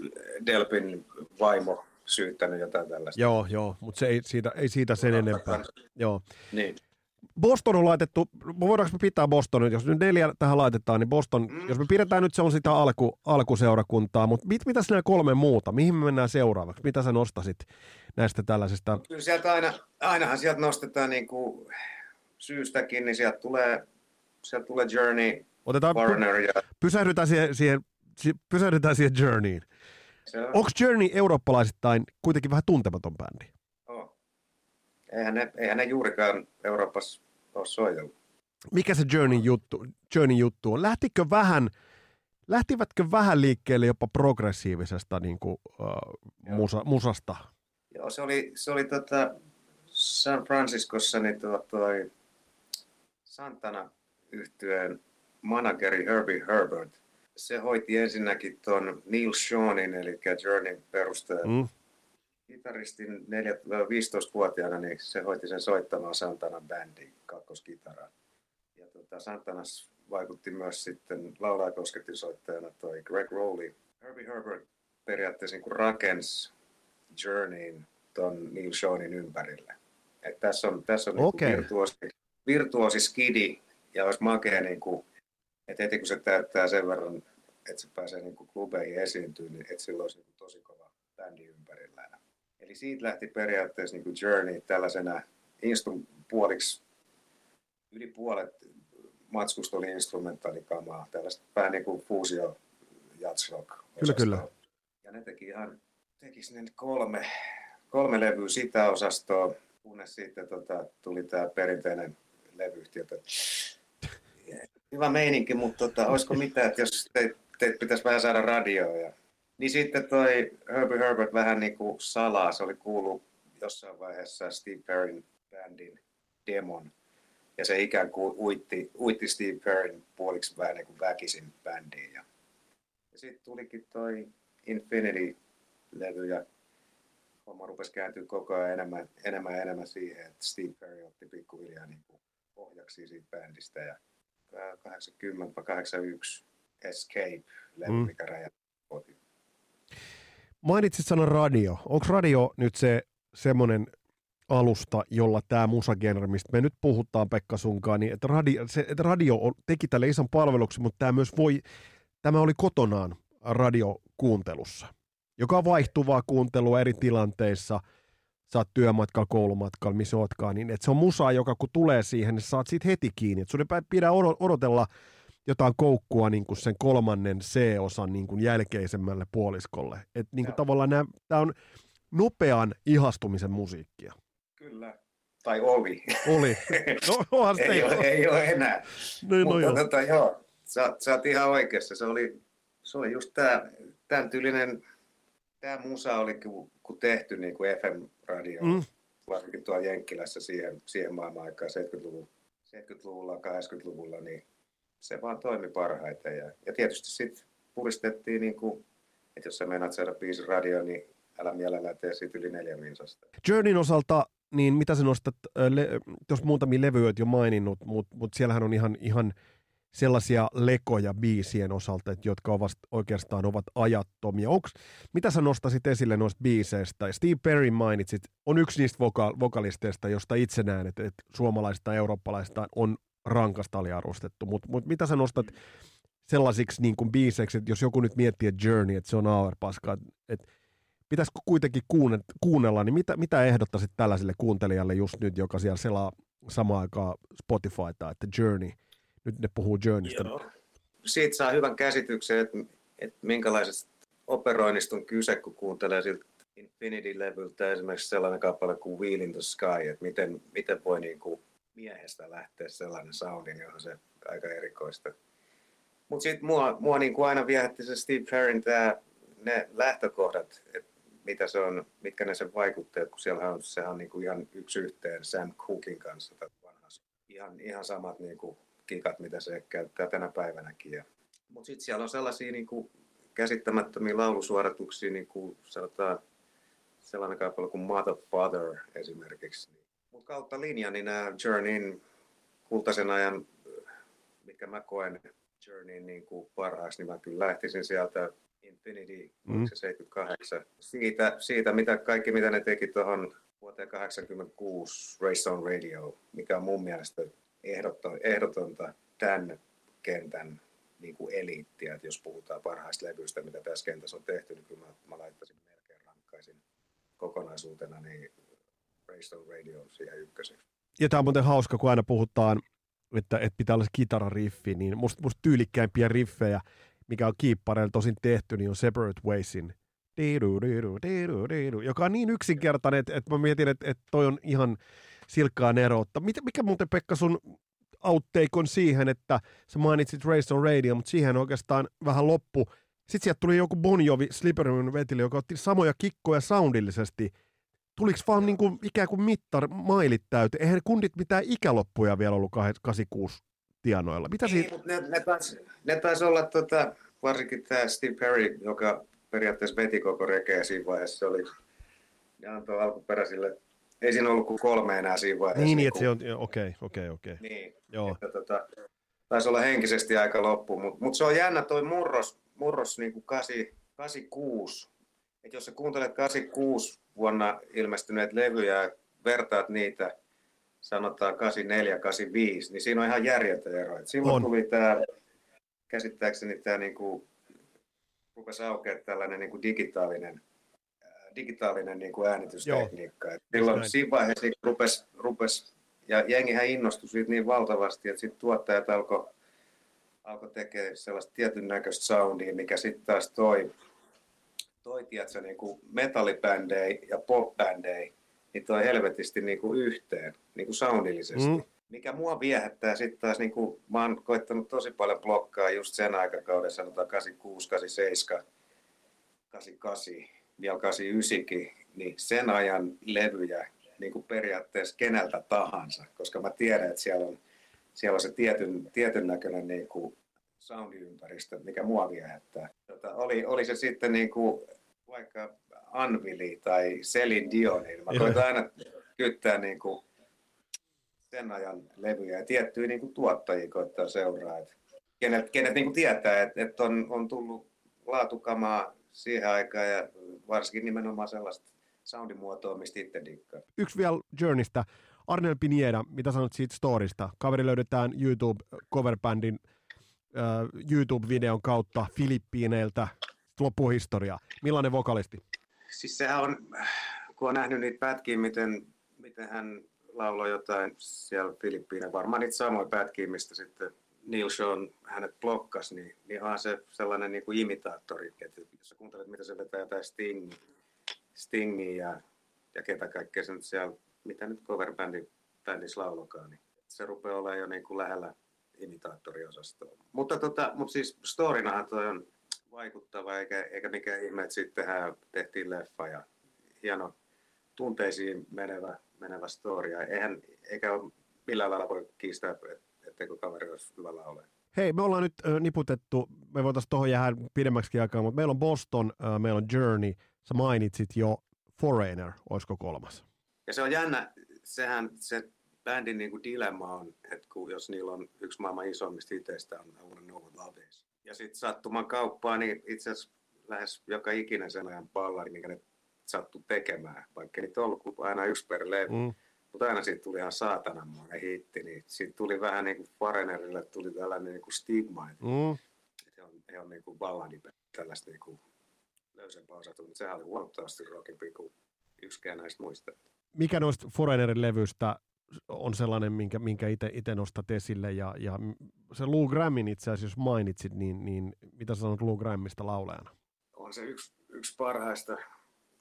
Delpin vaimo syyttänyt jotain tällaista. Joo, joo, mutta se ei siitä, ei siitä sen enempää. Joo. Niin. Boston on laitettu, voidaanko me pitää Boston, jos nyt neljä tähän laitetaan, niin Boston, mm. Jos me pidetään nyt se on sitä alku, alkuseurakuntaa, mutta mit, mitäs nämä kolme muuta, mihin me mennään seuraavaksi, mitä sä nostasit näistä tällaisista, Kyllä sieltä aina, ainahan sieltä nostetaan niin kuin syystäkin, niin sieltä tulee, sieltä tulee Journey, otetaan, Warner ja pysähdytään siihen, siihen, si- pysähdytään siihen Journeyin. Onko Journey eurooppalaisittain kuitenkin vähän tuntematon bändi? oh. eihän, ne, eihän ne juurikaan Euroopassa ole soitellut. Mikä se Journey juttu, Journey juttu on? Lähtikö vähän, lähtivätkö vähän liikkeelle jopa progressiivisesta niin kuin, uh, Joo. musa, musasta? Joo, se oli, se oli tota San Franciscossa niin tuo, toi Santana yhtyeen manageri Herbie Herbert. Se hoiti ensinnäkin tuon Neil Seanin, eli Journeyn perustajan Mm. kitaristin 15-vuotiaana, niin se hoiti sen soittamaan Santanan bändin kakkoskitaraa. Ja tota, Santanas vaikutti myös sitten laulaa soittajana toi Greg Rowley. Herbie Herbert periaatteessa niin rakensi Journeyin ton Neil Seanin ympärille. Et tässä on, tässä on Okei. niin virtuosi, virtuosi skidi ja olisi makea, niin kuin, että heti kun se täyttää sen verran, että se pääsee niin kuin klubeihin esiintyä, niin että sillä olisi niin tosi kova bändi ympärillään. Eli siitä lähti periaatteessa niin kuin Journey tällaisena instru- puoliksi, yli puolet matskusta oli instrumentaalikamaa, tällaista vähän niin kuin fuusio jazzrock. Kyllä, kyllä. Ja ne teki ihan, tekis ne kolme, kolme levyä sitä osastoa, kunnes sitten tota, tuli tämä perinteinen levyyhtiö. Hyvä meininki, mutta tota, olisiko mitään, että jos teitä teit pitäisi vähän saada radioa. Ja... Niin sitten toi Herbie Herbert vähän niin kuin salaa, se oli kuullut jossain vaiheessa Steve Perrin bändin demon. Ja se ikään kuin uitti, uitti Steve Perrin puoliksi vähän niin kuin väkisin bändiin. Ja, ja sitten tulikin toi Infinity-levy ja homma rupesi kääntyä koko ajan enemmän, enemmän ja enemmän siihen, että Steve Perry otti pikkuhiljaa niin kuin ohjaksi siitä bändistä. Ja 80 81 Escape-levy, Mm. mikä räjähti kotiin. Mainitsit sanan radio. Onko radio nyt se semmoinen alusta, jolla tämä musagenre, mistä me nyt puhutaan Pekka sunkaan, niin että radio, se, että radio on, teki tälle ison palveluksen, mutta tämä myös voi, tämä oli kotonaan radiokuuntelussa, joka on vaihtuvaa kuuntelua eri tilanteissa, saat työmatkalla, koulumatkalla, missä ootkaan, niin että se on musaa, joka kun tulee siihen, niin saat siitä heti kiinni. Että sun ei pidä odo- odotella jotain koukkua niin kuin sen kolmannen C-osan niin kuin jälkeisemmälle puoliskolle. Et niin kuin tavallaan tämä on nopean ihastumisen musiikkia. Kyllä. Tai oli. Oli. No, ei, ole, ei ole enää. No, no Mutta tota, joo, sä, sä oot ihan oikeassa. Se oli, se oli just tämä, tämän tyylinen, tämä musa oli kun tehty niin kuin FM-radio, mm. varsinkin tuolla Jenkkilässä siihen, siihen maailman aikaan 70-luvulla, 70-luvulla, 80-luvulla, niin se vaan toimi parhaiten. Ja, ja tietysti sitten puristettiin, niin kuin, että jos sä meinaat saada biisin radio, niin älä mielellään tee siitä yli neljä minsasta. Journeyn osalta, niin mitä sä nostat, le- tuossa muutamia levyjä jo maininnut, mutta mut siellähän on ihan, ihan sellaisia lekoja biisien osalta, että jotka ovat oikeastaan ovat ajattomia. Onks, mitä sä nostasit esille noista biiseistä? Steve Perry mainitsit, on yksi niistä voka- vokalisteista, josta itse näen, että, että suomalaista ja eurooppalaista on rankasta aliarvostettu, mutta mut mitä sä nostat sellaisiksi niin kuin biiseiksi, että jos joku nyt miettii, että Journey, että se on auerpaska, että pitäisikö kuitenkin kuunnella, niin mitä, mitä ehdottaisit tällaiselle kuuntelijalle just nyt, joka siellä selaa samaan aikaan Spotifyta, että Journey, nyt ne puhuu Journeystä. Joo. Siitä saa hyvän käsityksen, että, että minkälaisesta operoinnista on kyse, kun kuuntelee siltä Infinity-levyltä esimerkiksi sellainen kappale kuin Wheel in the Sky, että miten, miten voi niin kuin miehestä lähteä sellainen soundi, niin se aika erikoista. Mutta sitten mua, mua niin kuin aina viehätti se Steve Perrin tää, ne lähtökohdat, että mitä se on, mitkä ne sen vaikutteet, kun siellä on, sehän on niin kuin ihan yksi yhteen Sam Cookin kanssa. Ihan, ihan samat niin kuin kikat, mitä se käyttää tänä päivänäkin. Mutta sitten siellä on sellaisia niin kuin käsittämättömiä laulusuorituksia, niin kuin sanotaan sellainen kappale kuin Mother Father esimerkiksi. Mutta kautta linjan, niin nämä Journeyn kultaisen ajan, mikä mä koen Journeyn niin kuin parhaaksi, niin mä kyllä lähtisin sieltä Infinity, mm. se 78. Siitä, siitä mitä, kaikki mitä ne teki tuohon vuoteen 86 Race on Radio, mikä on mun mielestä ehdoton, ehdotonta tämän kentän niin kuin eliittiä, että jos puhutaan parhaista levyistä, mitä tässä kentässä on tehty, niin kyllä mä, mä laittaisin melkein rankkaisin kokonaisuutena niin Race on Radio siihen ykköseksi. Ja tämä on muuten hauska, kun aina puhutaan, että, että pitää olla kitarariffi, niin musta, musta tyylikkäimpiä riffejä mikä on kiippareilla tosin tehty, niin on Separate Waysin joka on niin yksinkertainen, että, että mä mietin, että, että toi on ihan silkkaa neroutta. Mikä, mikä muuten Pekka sun outtake on siihen, että sä mainitsit Race on Radio, mutta siihen oikeastaan vähän loppu. Sitten sieltä tuli joku Bon Jovi Slippery vetille, joka otti samoja kikkoja soundillisesti. Tuliko vaan niin kuin, ikään kuin mittar, mailit täyteen? Eihän kundit mitään ikäloppuja vielä ollut 86 tienoilla. Mitä Ei, siitä? Ne, ne, taisi, ne taisi olla tota, varsinkin tämä Steve Perry, joka periaatteessa veti koko rekeä siinä vaiheessa. Se oli, ne antoi alkuperäisille, ei siinä ollut kuin kolme enää siinä vaiheessa. Niin, niin että se on, okei, okei, okei. Niin, Joo. Että, tota, taisi olla henkisesti aika loppu, mutta mut se on jännä toi murros, murros niin kuin 86. että jos sä kuuntelet 86 vuonna ilmestyneet levyjä ja vertaat niitä sanotaan 84, 85, niin siinä on ihan järjetön ero. Et silloin on. tuli tämä, käsittääkseni tämä niinku, rupesi aukeaa tällainen niinku digitaalinen, digitaalinen niinku äänitystekniikka. Et silloin siinä vaiheessa rupesi, rupesi, ja jengihän innostui siitä niin valtavasti, että sitten tuottajat alkoi alko tekemään sellaista tietyn näköistä soundia, mikä sitten taas toi, toi tiedätkö, niin kuin metallibändejä ja popbändejä niin toi helvetisti niin kuin yhteen, niin kuin soundillisesti. Mm. Mikä mua viehättää sitten taas, niin kuin, mä oon koittanut tosi paljon blokkaa just sen aikakauden, sanotaan 86, 87, 88, vielä 89, niin sen ajan levyjä niin kuin periaatteessa keneltä tahansa, koska mä tiedän, että siellä on, siellä on se tietyn, tietyn näköinen niin kuin soundiympäristö, mikä mua viehättää. Tota, oli, oli se sitten niin kuin, vaikka Anvili tai Selin Dionin. Mä koitan aina kyttää niin kuin sen ajan levyjä ja tiettyjä niin kuin tuottajia koittaa seuraa. Että kenet, kenet niin kuin tietää, että, että on, on tullut laatukamaa siihen aikaan ja varsinkin nimenomaan sellaista soundimuotoa, mistä itse dikkaa. Yksi vielä Journeystä. Arnel Pinieda, mitä sanot siitä storista? Kaveri löydetään YouTube coverbandin uh, YouTube-videon kautta Filippiineiltä loppuhistoria. Millainen vokalisti? siis sehän on, kun on nähnyt niitä pätkiä, miten, miten hän lauloi jotain siellä Filippiinä, varmaan niitä samoja pätkiä, mistä sitten Neil Sean hänet blokkasi, niin, niin onhan se sellainen niin kuin imitaattori, että jos sä kuuntelet, mitä se vetää jotain Sting, Stingia ja, ja ketä kaikkea se nyt siellä, mitä nyt coverbändi bändissä laulokaan, niin se rupeaa olemaan jo niin kuin lähellä imitaattoriosastoa. Mutta, tota, mutta siis storinahan toi on vaikuttava, eikä, eikä mikään ihme, että sitten tehtiin leffa ja hieno tunteisiin menevä, menevä story. Eihän, eikä ole millään lailla voi kiistää, etteikö kaveri olisi hyvä laulaja. Hei, me ollaan nyt äh, niputettu, me voitaisiin tuohon jäädä pidemmäksi aikaa, mutta meillä on Boston, äh, meillä on Journey, sä mainitsit jo Foreigner, olisiko kolmas? Ja se on jännä, sehän se bändin niin kuin dilemma on, että kun, jos niillä on yksi maailman isommista hiteistä on I Wanna Know What Love Is. Ja sitten sattuman kauppaa, niin itse asiassa lähes joka ikinen sen ajan pallari, minkä ne sattu tekemään, vaikka niitä on ollut aina yksi per levy. Mm. Mutta aina siitä tuli ihan saatananmoinen hitti, niin siitä tuli vähän niin kuin Foreignerille tuli tällainen niin kuin stigma, että mm. he on, he on niin kuin balladi, tällaista niin kuin löysempää osattu, mutta sehän oli huomattavasti rockimpi kuin yksikään näistä muista. Mikä noista Foreignerin levyistä on sellainen, minkä, minkä itse nostat esille, ja, ja se Lou Grammin itse asiassa, jos mainitsit, niin, niin mitä sanot Lou Grammista laulajana? On se yksi, yksi parhaista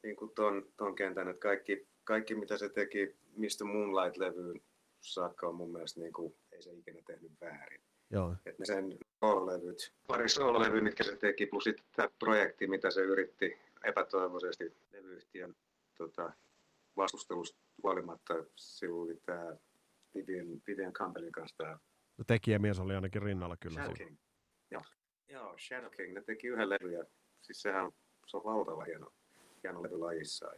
niin kuin ton, ton kentän, että kaikki, kaikki mitä se teki, mistä Moonlight-levyyn saakka on mun mielestä niin kuin, ei se ikinä tehnyt väärin. Joo. Et ne sen soul-levyt, pari soul mitkä se teki, plus sitten tämä projekti, mitä se yritti epätoivoisesti levyyhtiön tota, vastustelusta huolimatta. Silloin oli tämä Vivian, Vivian Campbellin kanssa tämä... No tekijämies oli ainakin rinnalla kyllä. Shadow King. Joo. Joo, Shadow King. Ne teki yhden levyn ja siis sehän se on valtava hieno, hieno levy lajissaan.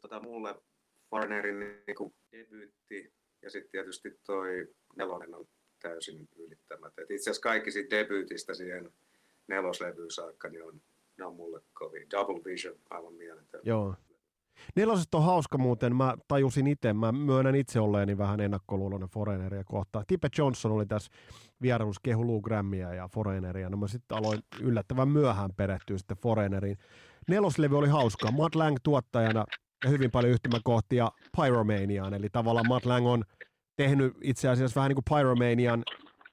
Tota, mulle Foreignerin niin debyytti ja sitten tietysti toi nelonen on täysin ylittämätön. itse asiassa kaikki siitä debyytistä siihen neloslevyyn saakka, niin on, ne on mulle kovin. Double Vision, aivan mieletön. Joo. Nelosesta on hauska muuten, mä tajusin itse, mä myönnän itse olleeni vähän ennakkoluuloinen Foreigneria kohtaan. Tippe Johnson oli tässä vierailussa kehu Lou Grammia ja Foreigneria, no mä sitten aloin yllättävän myöhään perehtyä sitten Foreigneriin. Neloslevy oli hauskaa, Matt Lang tuottajana ja hyvin paljon yhtymäkohtia Pyromaniaan, eli tavallaan Matt Lang on tehnyt itse asiassa vähän niin kuin Pyromanian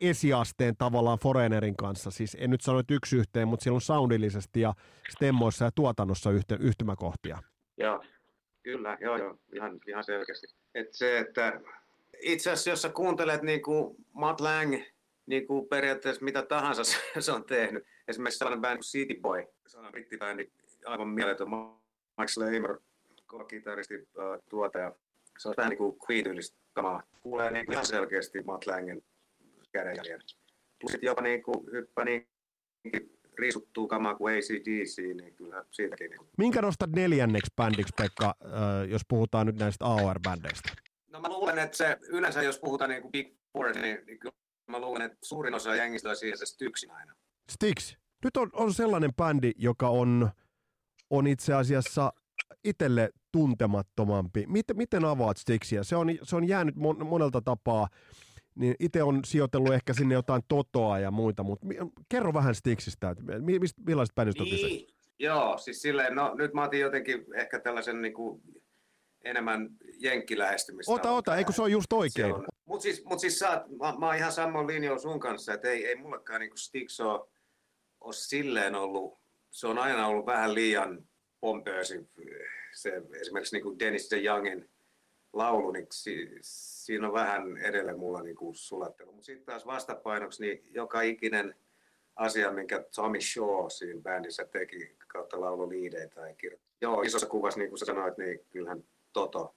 esiasteen tavallaan Foreignerin kanssa. Siis en nyt sano, että yksi yhteen, mutta siellä on soundillisesti ja stemmoissa ja tuotannossa yhtymäkohtia. Joo, kyllä, joo, joo, ihan, ihan selkeästi. Et se, että itse asiassa jos sä kuuntelet niin kuin Matt Lang, niin kuin periaatteessa mitä tahansa se on tehnyt, esimerkiksi sellainen bändi City Boy, se on brittibändi, aivan mieletön, Mike Slamer, kova kitaristi, tuotaja, se on vähän niin kuin Queen-tyylistä kamaa. Kuulee niin ihan selkeästi Matt Langen kädenjäljen. Plus jopa niin kuin hyppä niin riisuttuu kamaa kuin ACDC, niin kyllä siitäkin. Niin. Minkä nostat neljänneksi bändiksi, Pekka, jos puhutaan nyt näistä AOR-bändeistä? No mä luulen, että se yleensä, jos puhutaan niin kuin Big Four, niin, niin kyllä mä luulen, että suurin osa jengistä on siihen se Styxin aina. Styx. Nyt on, on sellainen bändi, joka on, on itse asiassa itselle tuntemattomampi. Miten, miten avaat Styxiä? Se on, se on jäänyt mon, monelta tapaa niin itse on sijoitellut ehkä sinne jotain Totoa ja muita, mutta kerro vähän Stixistä, että millaiset bändistä niin, Joo, siis silleen, no nyt mä otin jotenkin ehkä tällaisen niin kuin enemmän jenkkilähestymistä. Ota, ota, eikö se ole just oikein? Mutta siis, mut siis sä, mä, mä oon ihan samoin linjoilla sun kanssa, että ei, ei mullekaan niin Stix ole, ole silleen ollut, se on aina ollut vähän liian pompöösi, se esimerkiksi niin kuin Dennis de Youngin laulu, niin si, siinä on vähän edelleen mulla niin kuin sulattelu. Mutta sitten taas vastapainoksi, niin joka ikinen asia, minkä Tommy Shaw siinä bändissä teki kautta laululiideitä tai kirjoittaa. Joo, isossa kuvassa, niin kuin sä sanoit, niin kyllähän Toto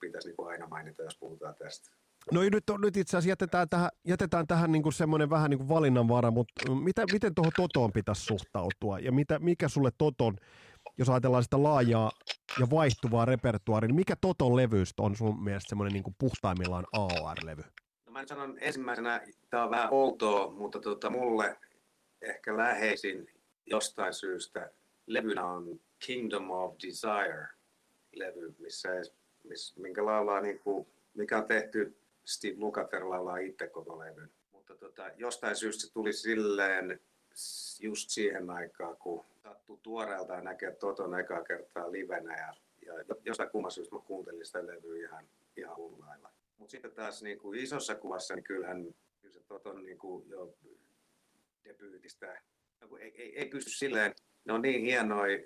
pitäisi niin kuin aina mainita, jos puhutaan tästä. No nyt, nyt itse asiassa jätetään tähän, jätetään tähän niin kuin semmoinen vähän niin kuin valinnanvara, mutta mitä, miten tuohon Totoon pitäisi suhtautua ja mitä, mikä sulle Toton jos ajatellaan sitä laajaa ja vaihtuvaa repertuaaria, niin mikä Toton levystä on sun mielestä semmoinen niin puhtaimmillaan AOR-levy? No mä sanon ensimmäisenä, tämä on vähän outoa, mutta tota, mulle ehkä läheisin jostain syystä levynä on Kingdom of Desire-levy, missä, missä, minkä laulaa, niin kuin, mikä on tehty, Steve Lukather laulaa itse koko levyn. Mutta tota, jostain syystä se tuli silleen just siihen aikaan, kun sattuu tuoreelta ja näkee Toton ekaa kertaa livenä ja, ja jostain kummasta syystä mä kuuntelin sitä levyä ihan, ihan hullailla. Mutta sitten taas niin kuin isossa kuvassa, niin kyllähän kyllä se Toton niin kuin jo debyytistä, no ei, ei, ei, pysty silleen, ne on niin hienoja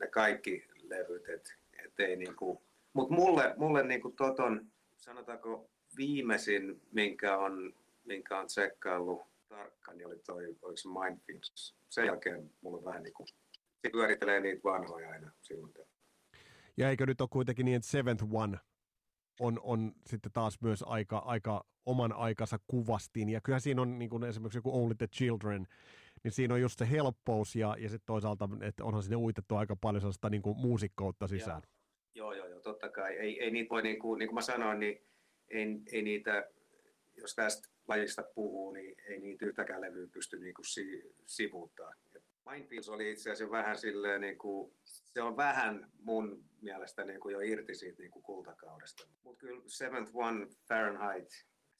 ne kaikki levyt, että et ei niin kuin, mutta mulle, mulle niin kuin Toton, sanotaanko viimeisin, minkä on, minkä on tsekkaillut tarkkaan, niin oli toi, oliko se Mindfields. Sen jälkeen mulla vähän niin kuin, pyöritelee niitä vanhoja aina silloin. Ja eikö nyt ole kuitenkin niin, että Seventh One on, on sitten taas myös aika, aika oman aikansa kuvastiin. Ja kyllä siinä on niin kuin esimerkiksi joku Only the Children, niin siinä on just se helppous ja, ja sitten toisaalta, että onhan sinne uitettu aika paljon sellaista niin kuin muusikkoutta sisään. Joo, joo, joo, totta kai. Ei, ei niitä voi, niin kuin, niin kuin mä sanoin, niin ei, ei niitä, jos tästä lajista puhuu, niin ei niitä yhtäkään levyä pysty niin kuin si, sivuuttaa. Mindfields oli itse asiassa vähän silleen, niin kuin, se on vähän mun mielestä niin kuin jo irti siitä niin kuin kultakaudesta. Mutta kyllä Seventh One Fahrenheit,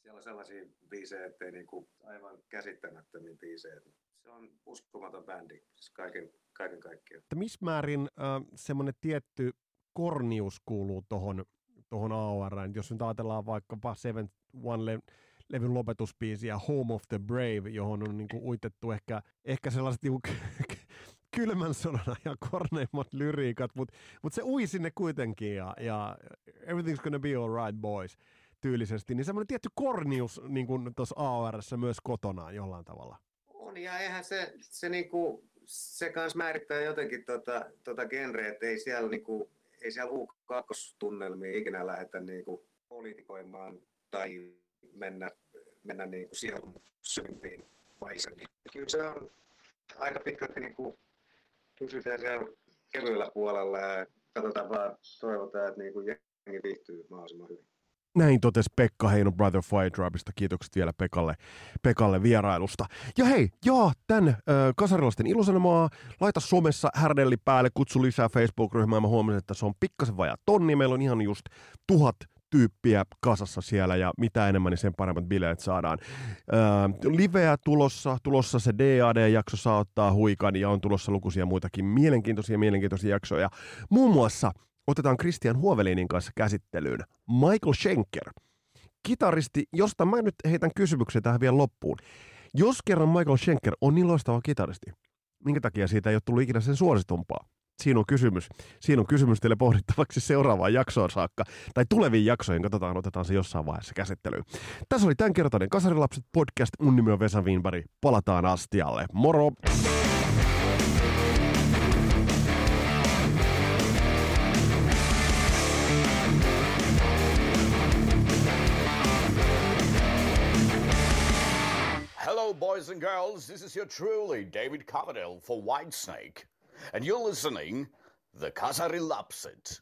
siellä on sellaisia biisejä, ettei niin kuin aivan käsittämättömiä biisejä. Se on uskomaton bändi, siis kaiken, kaiken kaikkiaan. Missä määrin äh, semmoinen tietty kornius kuuluu tuohon tohon AOR, jos nyt ajatellaan vaikkapa Seventh One levyn lopetuspiisiä Home of the Brave, johon on niin kuin uitettu ehkä, ehkä sellaiset niin kuin kylmän sodan ja korneimmat lyriikat, mutta mut se ui sinne kuitenkin ja, ja everything's gonna be alright boys tyylisesti, niin semmoinen tietty kornius niin tuossa AORssä myös kotona jollain tavalla. On ja eihän se, se, niinku, se kans määrittää jotenkin tota, tota genreä, että ei siellä, niinku, ei siellä U2-tunnelmia ikinä lähdetä niinku politikoimaan tai mennä, mennä niin kuin sielun syvimpiin vaiheisiin. Kyllä se on aika pitkälti niin kuin pysytään siellä kevyellä puolella ja katsotaan vaan, toivotaan, että niin kuin jengi viihtyy mahdollisimman hyvin. Näin totesi Pekka Heino Brother Fire Tribeista. Kiitokset vielä Pekalle, Pekalle vierailusta. Ja hei, joo, tän äh, kasarilaisten ilosanomaa, laita somessa härdelli päälle, kutsu lisää Facebook-ryhmää. Mä huomasin, että se on pikkasen vajaa tonni. Meillä on ihan just tuhat tyyppiä kasassa siellä ja mitä enemmän, niin sen paremmat bileet saadaan. Öö, liveä tulossa, tulossa se DAD-jakso saattaa huikan ja on tulossa lukuisia muitakin mielenkiintoisia mielenkiintoisia jaksoja. Muun muassa otetaan Christian Huovelinin kanssa käsittelyyn Michael Schenker, kitaristi, josta mä nyt heitän kysymyksen tähän vielä loppuun. Jos kerran Michael Schenker on niin loistava kitaristi, minkä takia siitä ei ole tullut ikinä sen suositumpaa? Siinä on kysymys. Siinä on kysymys teille pohdittavaksi seuraavaan jaksoon saakka. Tai tuleviin jaksoihin, katsotaan, otetaan se jossain vaiheessa käsittelyyn. Tässä oli tämänkertainen Kasarilapset podcast. Mun nimi on Vesa Wienberg. Palataan astialle. Moro! Hello, boys and girls. This is your truly David Coverdale for Whitesnake. and you're listening The Casari Lapsit.